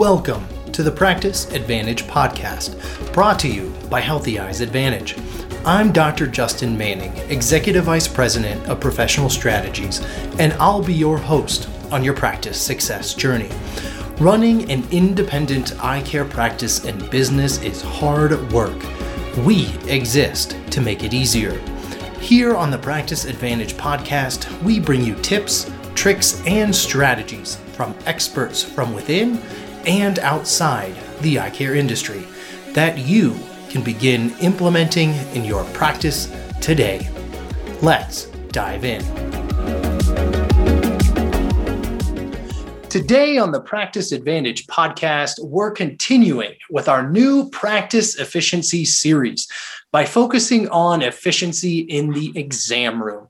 Welcome to the Practice Advantage podcast, brought to you by Healthy Eyes Advantage. I'm Dr. Justin Manning, Executive Vice President of Professional Strategies, and I'll be your host on your practice success journey. Running an independent eye care practice and business is hard work. We exist to make it easier. Here on the Practice Advantage podcast, we bring you tips, tricks, and strategies from experts from within and outside the eye care industry that you can begin implementing in your practice today. Let's dive in. Today on the Practice Advantage podcast, we're continuing with our new practice efficiency series by focusing on efficiency in the exam room.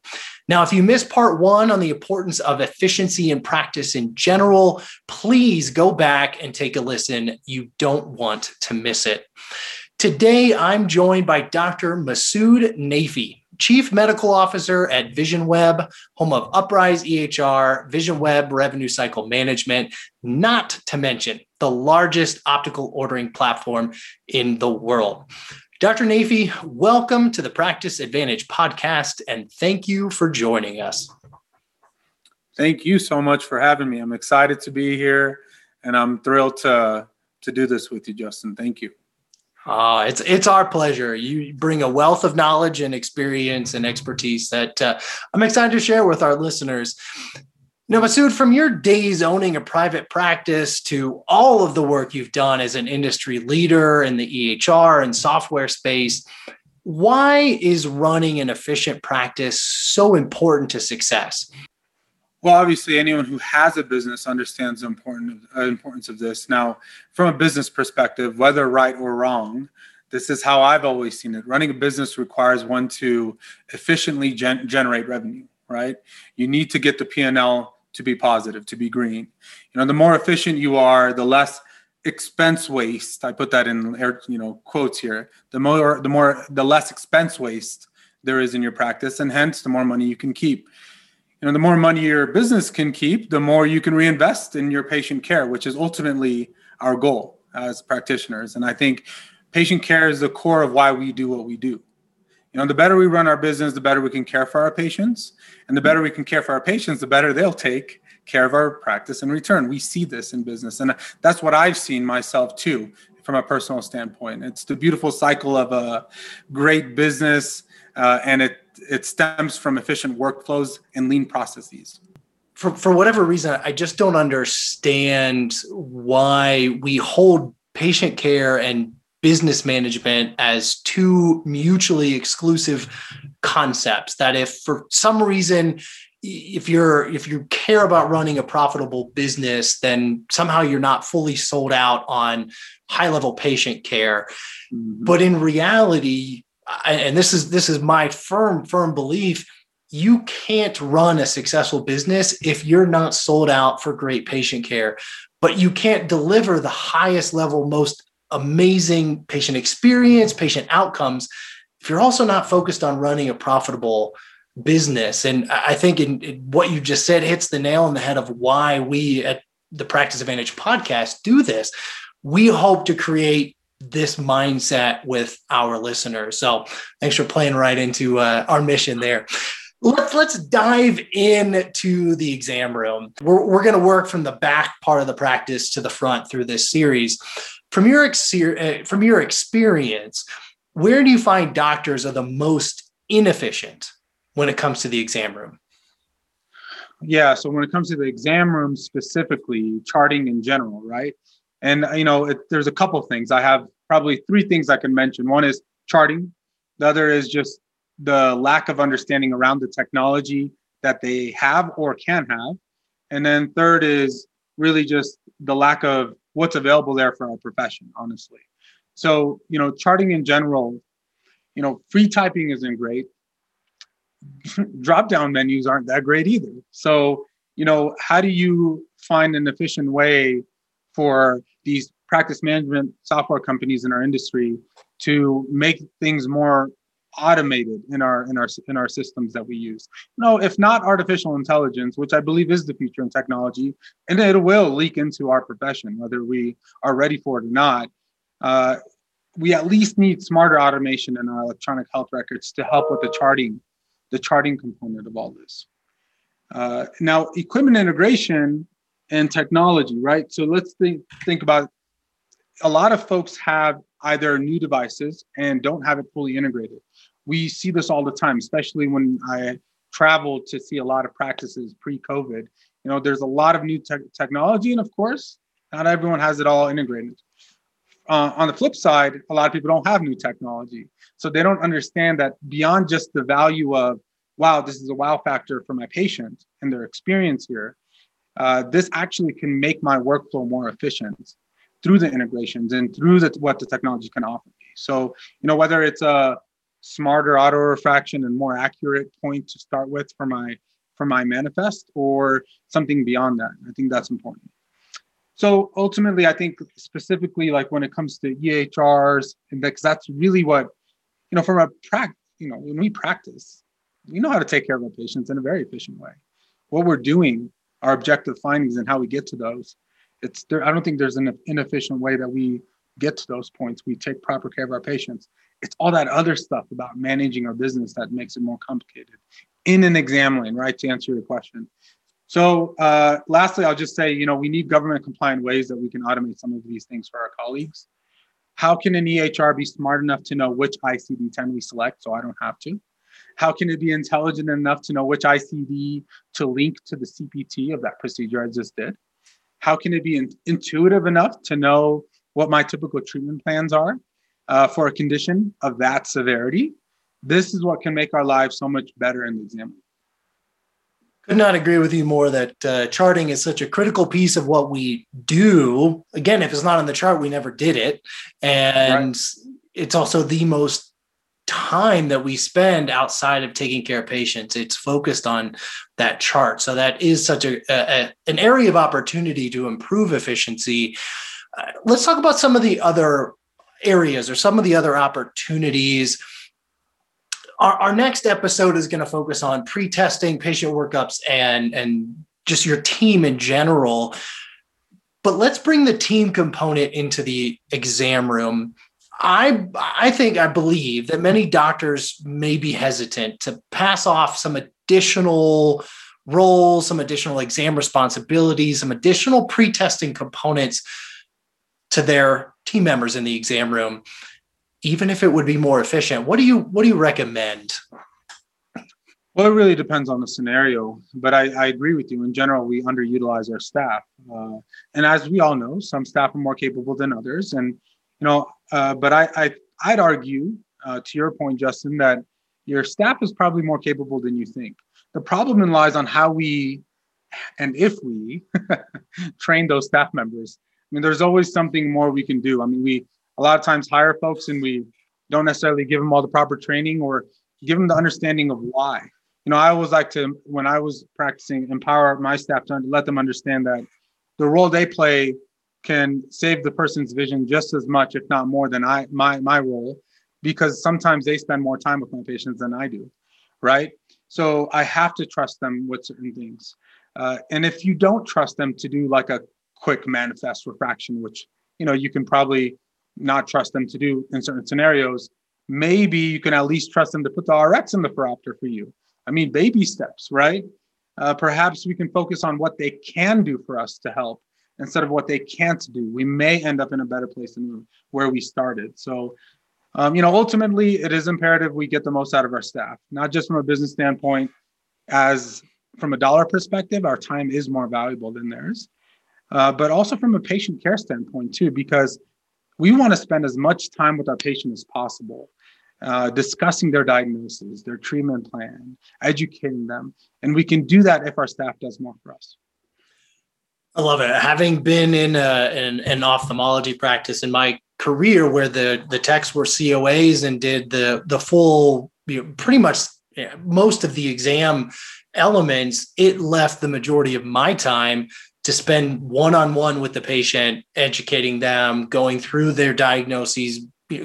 Now, if you missed part one on the importance of efficiency in practice in general, please go back and take a listen. You don't want to miss it. Today, I'm joined by Dr. Masood Naqvi, Chief Medical Officer at VisionWeb, home of Uprise EHR, VisionWeb Revenue Cycle Management, not to mention the largest optical ordering platform in the world. Dr. Naqvi, welcome to the Practice Advantage podcast, and thank you for joining us. Thank you so much for having me. I'm excited to be here, and I'm thrilled to to do this with you, Justin. Thank you. Uh, it's it's our pleasure. You bring a wealth of knowledge and experience and expertise that uh, I'm excited to share with our listeners. Now, Masood, from your days owning a private practice to all of the work you've done as an industry leader in the EHR and software space, why is running an efficient practice so important to success? Well, obviously, anyone who has a business understands the important, uh, importance of this. Now, from a business perspective, whether right or wrong, this is how I've always seen it. Running a business requires one to efficiently gen- generate revenue, right? You need to get the P&L to be positive, to be green. You know, the more efficient you are, the less expense waste. I put that in air, you know, quotes here. The more, the more, the less expense waste there is in your practice, and hence the more money you can keep. You know, the more money your business can keep, the more you can reinvest in your patient care, which is ultimately our goal as practitioners. And I think patient care is the core of why we do what we do. You know, the better we run our business, the better we can care for our patients. And the better we can care for our patients, the better they'll take care of our practice in return. We see this in business. And that's what I've seen myself too, from a personal standpoint. It's the beautiful cycle of a great business, uh, and it, it stems from efficient workflows and lean processes. For, for whatever reason, I just don't understand why we hold patient care and business management as two mutually exclusive concepts that if for some reason if you're if you care about running a profitable business then somehow you're not fully sold out on high level patient care mm-hmm. but in reality and this is this is my firm firm belief you can't run a successful business if you're not sold out for great patient care but you can't deliver the highest level most amazing patient experience, patient outcomes, if you're also not focused on running a profitable business, and I think in, in what you just said hits the nail on the head of why we at the Practice Advantage podcast do this. We hope to create this mindset with our listeners. So thanks for playing right into uh, our mission there. Let's let's dive into the exam room. We're, we're going to work from the back part of the practice to the front through this series. From your ex- uh, from your experience, where do you find doctors are the most inefficient when it comes to the exam room? Yeah, so when it comes to the exam room specifically, charting in general, right? And you know, it, there's a couple things. I have probably three things I can mention. One is charting. The other is just the lack of understanding around the technology that they have or can have. And then third is really just the lack of what's available there for our profession, honestly. So, you know, charting in general, you know, free typing isn't great. Drop down menus aren't that great either. So, you know, how do you find an efficient way for these practice management software companies in our industry to make things more automated in our in our in our systems that we use. No, if not artificial intelligence, which I believe is the future in technology, and it will leak into our profession, whether we are ready for it or not. Uh, we at least need smarter automation in our electronic health records to help with the charting, the charting component of all this. Uh, now, equipment integration and technology, right? So let's think think about a lot of folks have either new devices and don't have it fully integrated. We see this all the time, especially when I travel to see a lot of practices pre-COVID. You know, there's a lot of new te- technology, and of course, not everyone has it all integrated. Uh, on the flip side, a lot of people don't have new technology, so they don't understand that beyond just the value of wow, this is a wow factor for my patient and their experience here. Uh, this actually can make my workflow more efficient through the integrations and through the, what the technology can offer me. So, you know, whether it's a smarter auto refraction and more accurate point to start with for my for my manifest or something beyond that. I think that's important. So ultimately, I think specifically like when it comes to EHRs, because that's really what, you know, from a practice, you know, when we practice, we know how to take care of our patients in a very efficient way. What we're doing, our objective findings and how we get to those it's there. I don't think there's an inefficient way that we get to those points. We take proper care of our patients. It's all that other stuff about managing our business that makes it more complicated in an exam lane, right? To answer your question. So, uh, lastly, I'll just say, you know, we need government compliant ways that we can automate some of these things for our colleagues. How can an EHR be smart enough to know which ICD 10 we select so I don't have to? How can it be intelligent enough to know which ICD to link to the CPT of that procedure I just did? How can it be in, intuitive enough to know what my typical treatment plans are uh, for a condition of that severity? This is what can make our lives so much better in the exam. Could not agree with you more that uh, charting is such a critical piece of what we do. Again, if it's not on the chart, we never did it. And right. it's also the most time that we spend outside of taking care of patients. It's focused on that chart. So that is such a, a an area of opportunity to improve efficiency. Uh, let's talk about some of the other areas or some of the other opportunities. Our, our next episode is going to focus on pre-testing patient workups and and just your team in general. But let's bring the team component into the exam room I I think I believe that many doctors may be hesitant to pass off some additional roles, some additional exam responsibilities, some additional pre-testing components to their team members in the exam room, even if it would be more efficient. What do you what do you recommend? Well, it really depends on the scenario, but I, I agree with you. In general, we underutilize our staff, uh, and as we all know, some staff are more capable than others, and you know, uh, but I, I I'd argue uh, to your point, Justin, that your staff is probably more capable than you think. The problem lies on how we and if we train those staff members. I mean, there's always something more we can do. I mean, we a lot of times hire folks and we don't necessarily give them all the proper training or give them the understanding of why. You know, I always like to, when I was practicing, empower my staff to let them understand that the role they play can save the person's vision just as much, if not more, than I my my role, because sometimes they spend more time with my patients than I do, right? So I have to trust them with certain things. Uh, and if you don't trust them to do like a quick manifest refraction, which you know you can probably not trust them to do in certain scenarios, maybe you can at least trust them to put the RX in the phoropter for you. I mean, baby steps, right? Uh, perhaps we can focus on what they can do for us to help instead of what they can't do. We may end up in a better place than where we started. So, um, you know, ultimately, it is imperative we get the most out of our staff, not just from a business standpoint, as from a dollar perspective, our time is more valuable than theirs, uh, but also from a patient care standpoint, too, because we want to spend as much time with our patient as possible. Uh, discussing their diagnosis, their treatment plan, educating them. And we can do that if our staff does more for us. I love it. Having been in, a, in an ophthalmology practice in my career, where the the techs were COAs and did the the full, you know, pretty much most of the exam elements, it left the majority of my time to spend one on one with the patient, educating them, going through their diagnoses,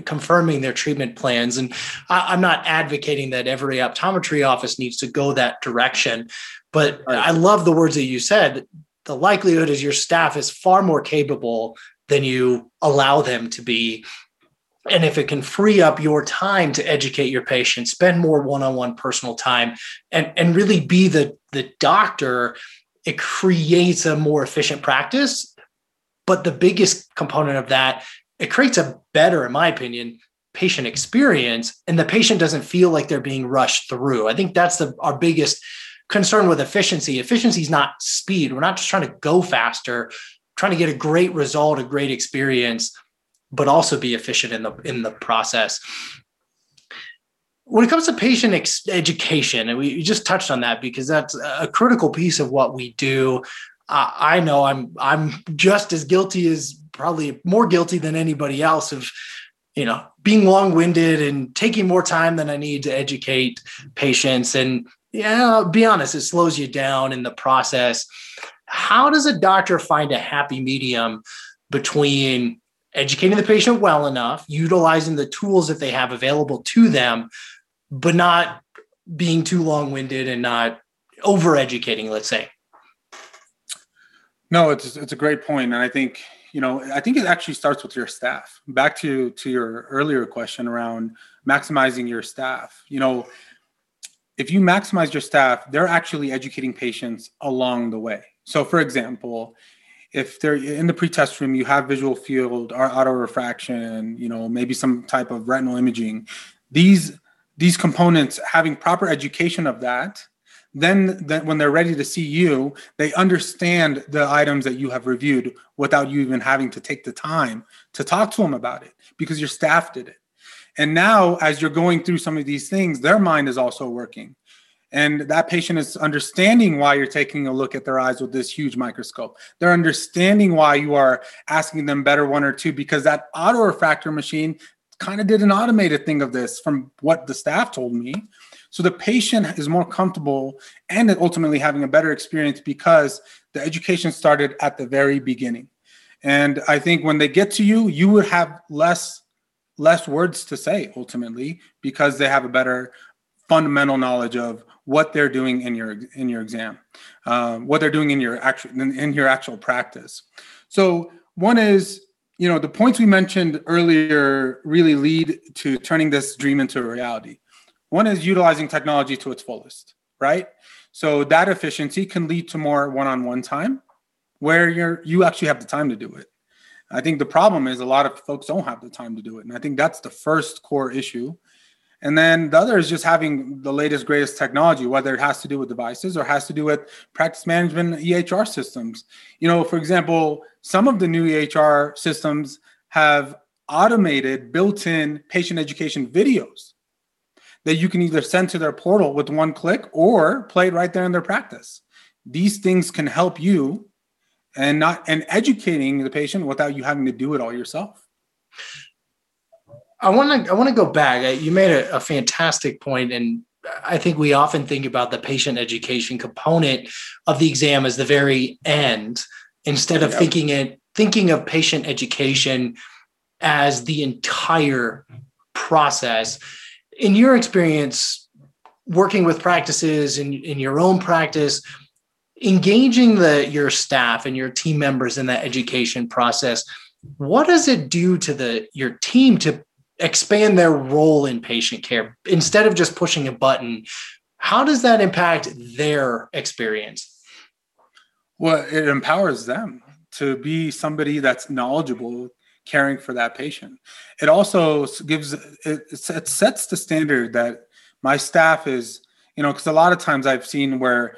confirming their treatment plans. And I, am not advocating that every optometry office needs to go that direction, but. I love the words that you said. The likelihood is your staff is far more capable than you allow them to be. And if it can free up your time to educate your patient, spend more one-on-one personal time, and, and really be the, the doctor, it creates a more efficient practice. But the biggest component of that it creates a better, in my opinion, patient experience, and the patient doesn't feel like they're being rushed through. I think that's the our biggest concern with efficiency. Efficiency is not speed. We're not just trying to go faster, trying to get a great result, a great experience, but also be efficient in the in the process. When it comes to patient ex- education, and we just touched on that because that's a critical piece of what we do. Uh, I know I'm I'm just as guilty as probably more guilty than anybody else of you know being long-winded and taking more time than i need to educate patients and yeah I'll be honest it slows you down in the process. How does a doctor find a happy medium between educating the patient well enough utilizing the tools that they have available to them but not being too long-winded and not over educating let's say? No it's it's a great point and i think you know i think it actually starts with your staff. Back to to your earlier question around maximizing your staff. You know if you maximize your staff they're actually educating patients along the way. So for example if they're in the pretest room you have visual field or auto refraction you know maybe some type of retinal imaging these these components having proper education of that then, then when they're ready to see you they understand the items that you have reviewed without you even having to take the time to talk to them about it because your staff did it and now as you're going through some of these things their mind is also working. And that patient is understanding why you're taking a look at their eyes with this huge microscope. They're understanding why you are asking them better one or two because that auto refractor machine kind of did an automated thing of this from what the staff told me. So the patient is more comfortable and ultimately having a better experience because the education started at the very beginning. And I think when they get to you, you would have less less words to say ultimately because they have a better fundamental knowledge of what they're doing in your in your exam, uh, what they're doing in your actual in, in your actual practice. So one is you know the points we mentioned earlier really lead to turning this dream into a reality one is utilizing technology to its fullest, right? So that efficiency can lead to more one-on-one time where you're you actually have the time to do it. I think the problem is a lot of folks don't have the time to do it. And I think that's the first core issue. And then the other is just having the latest, greatest technology, whether it has to do with devices or has to do with practice management EHR systems. You know, for example, some of the new EHR systems have automated built in patient education videos that you can either send to their portal with one click or play it right there in their practice. These things can help you and not and educating the patient without you having to do it all yourself. I want to I want to go back. You made a, a fantastic point, and I think we often think about the patient education component of the exam as the very end, instead of thinking it thinking of patient education as the entire process in your experience working with practices in, in your own practice engaging the your staff and your team members in that education process what does it do to the your team to expand their role in patient care instead of just pushing a button how does that impact their experience well it empowers them to be somebody that's knowledgeable caring for that patient. It also gives it, it sets the standard that my staff is, you know, because a lot of times I've seen where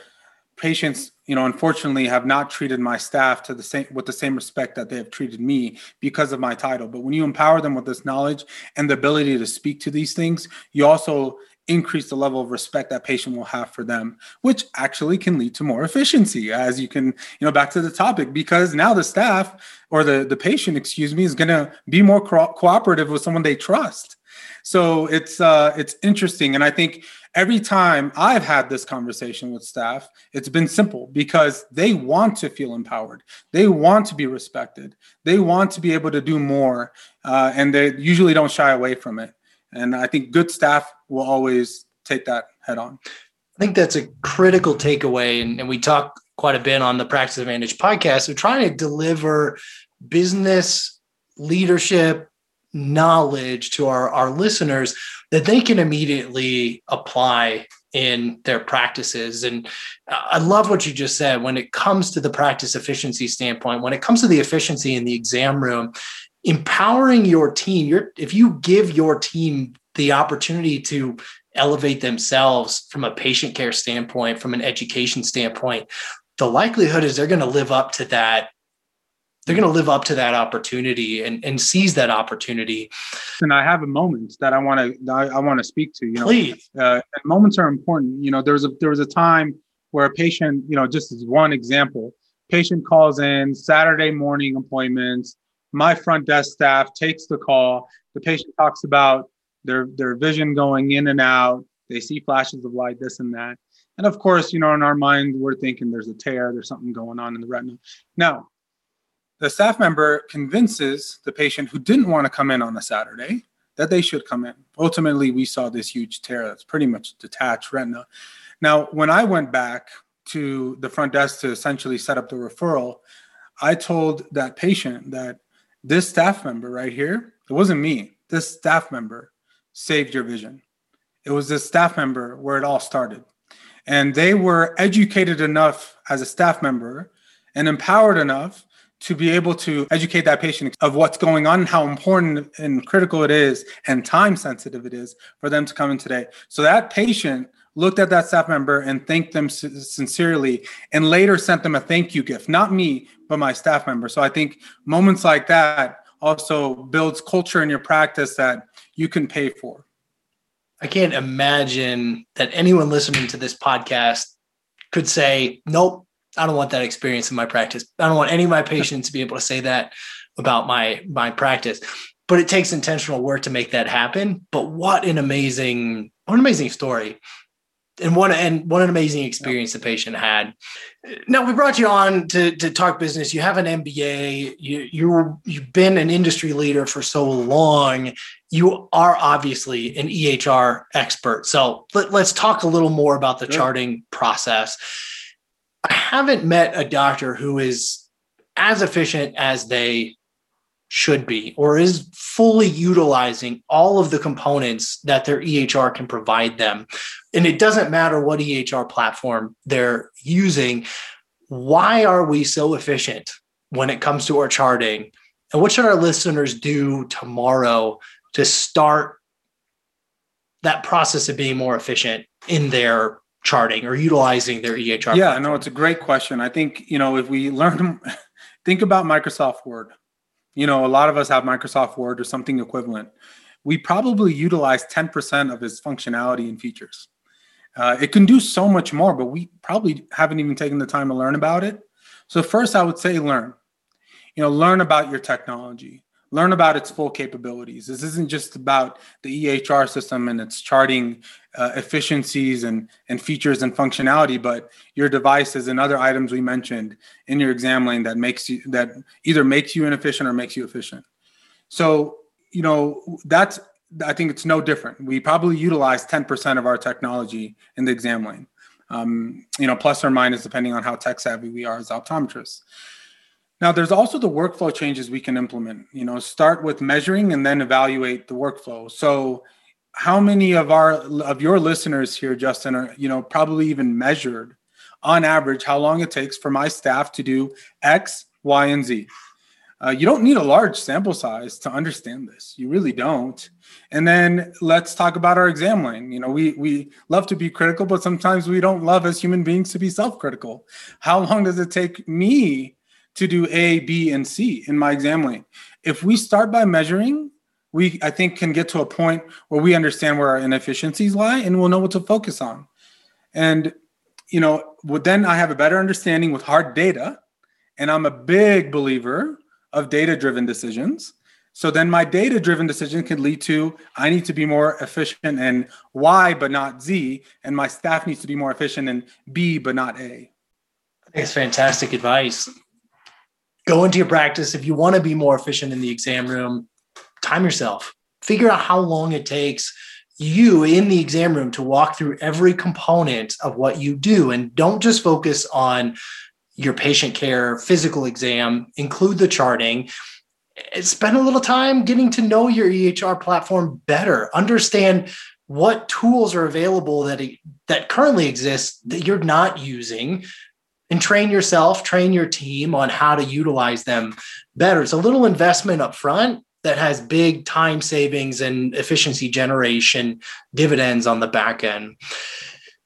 patients, you know, unfortunately have not treated my staff to the same with the same respect that they have treated me because of my title. But when you empower them with this knowledge and the ability to speak to these things, you also increase the level of respect that patient will have for them which actually can lead to more efficiency as you can you know back to the topic because now the staff or the the patient excuse me is going to be more co- cooperative with someone they trust so it's uh it's interesting and i think every time I've had this conversation with staff, it's been simple because they want to feel empowered. They want to be respected. They want to be able to do more, uh, and they usually don't shy away from it. And I think good staff will always take that head on. I think that's a critical takeaway. And, and we talk quite a bit on the Practice Advantage podcast of trying to deliver business leadership knowledge to our, our listeners that they can immediately apply in their practices. And I love what you just said when it comes to the practice efficiency standpoint, when it comes to the efficiency in the exam room, empowering your team, your, if you give your team the opportunity to elevate themselves from a patient care standpoint, from an education standpoint, the likelihood is they're going to live up to that they're going to live up to that opportunity and, and seize that opportunity. And I have a moment that I want to I, I want to speak to. You know, please. Uh, moments are important. You know, there was a there was a time where a patient, you know, just as one example, patient calls in Saturday morning appointments. My front desk staff takes the call. The patient talks about their their vision going in and out. They see flashes of light, this and that. And of course, you know, in our mind, we're thinking there's a tear, there's something going on in the retina. Now, the staff member convinces the patient who didn't want to come in on a Saturday that they should come in. Ultimately, we saw this huge tear that's pretty much detached retina. Now, when I went back to the front desk to essentially set up the referral, I told that patient that this staff member right here, it wasn't me, this staff member saved your vision. It was this staff member where it all started. And they were educated enough as a staff member and empowered enough to be able to educate that patient of what's going on, how important and critical it is, and time sensitive it is for them to come in today. So that patient looked at that staff member and thanked them sincerely and later sent them a thank you gift, not me, but my staff member. So I think moments like that also builds culture in your practice that you can pay for. I can't imagine that anyone listening to this podcast could say, nope, I don't want that experience in my practice. I don't want any of my patients to be able to say that about my my practice. But it takes intentional work to make that happen. But what an amazing, what an amazing story. And what and what an amazing experience the patient had. Now we brought you on to, to talk business. You have an MBA. You you you've been an industry leader for so long. You are obviously an EHR expert. So let, us talk a little more about the sure. charting process I haven't met a doctor who is as efficient as they should be or is fully utilizing all of the components that their EHR can provide them. And it doesn't matter what EHR platform they're using. Why are we so efficient when it comes to our charting? And what should our listeners do tomorrow to start that process of being more efficient in their charting or utilizing their EHR? Yeah, platform? no, it's a great question. I think, you know, if we learn, think about Microsoft Word. You know, a lot of us have Microsoft Word or something equivalent. We probably utilize 10% of its functionality and features. Uh, it can do so much more, but we probably haven't even taken the time to learn about it. So, first, I would say learn. You know, learn about your technology learn about its full capabilities. This isn't just about the EHR system and its charting uh, efficiencies and, and features and functionality, but your devices and other items we mentioned in your exam lane that makes you that either makes you inefficient or makes you efficient. So, you know, that's I think it's no different. We probably utilize 10% of our technology in the exam lane. Um, you know, plus or minus depending on how tech savvy we are as optometrists. Now, there's also the workflow changes we can implement. You know, start with measuring and then evaluate the workflow. So, how many of our of your listeners here, Justin, are you know probably even measured on average how long it takes for my staff to do X, Y, and Z? Uh, you don't need a large sample size to understand this. You really don't. And then let's talk about our exam lane. You know, we we love to be critical, but sometimes we don't love as human beings to be self-critical. How long does it take me to do A, B, and C in my exam lane. If we start by measuring, we I think can get to a point where we understand where our inefficiencies lie and we'll know what to focus on. And you know, then I have a better understanding with hard data. And I'm a big believer of data-driven decisions. So then my data driven decision can lead to I need to be more efficient in Y, but not Z. And my staff needs to be more efficient in B, but not A. It's fantastic advice. Go into your practice. If you want to be more efficient in the exam room, time yourself. Figure out how long it takes you in the exam room to walk through every component of what you do. And don't just focus on your patient care physical exam, include the charting spend a little time getting to know your EHR platform better. Understand what tools are available that that currently exist that you're not using and train yourself, train your team on how to utilize them better. It's a little investment up front that has big time savings and efficiency generation dividends on the back end.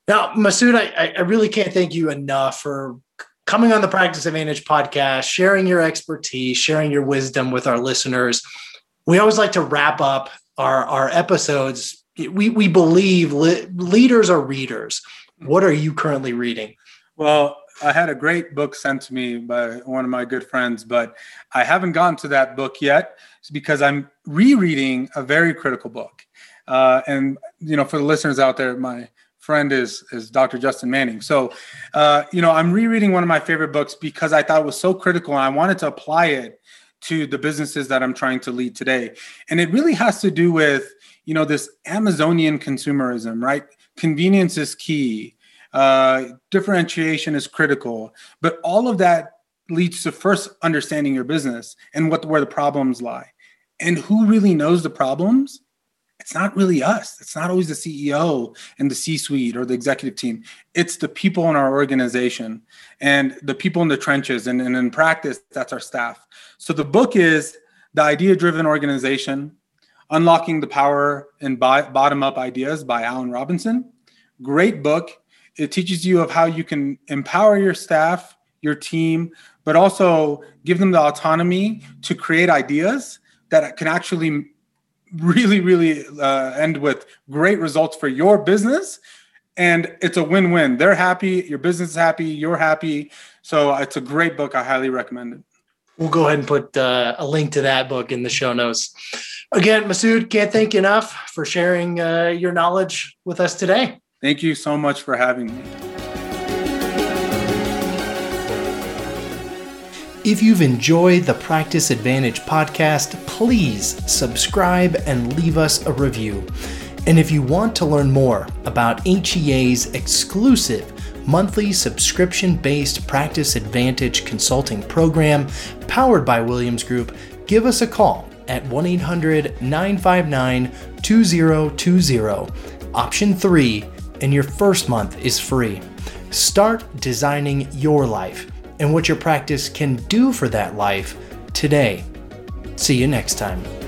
Now, Masood, I, I really can't thank you enough for coming on the Practice Advantage podcast, sharing your expertise, sharing your wisdom with our listeners. We always like to wrap up our, our episodes. We, we believe li- leaders are readers. What are you currently reading? Well, I had a great book sent to me by one of my good friends, but I haven't gotten to that book yet because I'm rereading a very critical book. Uh, and you know, for the listeners out there, my friend is is Dr. Justin Manning. So, uh, you know, I'm rereading one of my favorite books because I thought it was so critical and I wanted to apply it to the businesses that I'm trying to lead today. And it really has to do with, you know, this Amazonian consumerism, right? Convenience is key. Uh, differentiation is critical, but all of that leads to first understanding your business and what where the problems lie, and who really knows the problems it's not really us. It's not always the CEO and the C suite or the executive team. It's the people in our organization and the people in the trenches. And, and in practice, that's our staff. So the book is The Idea Driven Organization Unlocking the Power and Bottom Up Ideas by Alan Robinson. Great book. It teaches you of how you can empower your staff, your team, but also give them the autonomy to create ideas that can actually really, really uh, end with great results for your business. And it's a win win. They're happy, your business is happy, you're happy. So it's a great book. I highly recommend it. We'll go ahead and put uh, a link to that book in the show notes. Again, Masood, can't thank you enough for sharing uh, your knowledge with us today. Thank you so much for having me. If you've enjoyed the Practice Advantage podcast, please subscribe and leave us a review. And if you want to learn more about HEA's exclusive monthly subscription based Practice Advantage consulting program powered by Williams Group, give us a call at 1 800 959 2020. Option 3, and your first month is free. Start designing your life and what your practice can do for that life today. See you next time.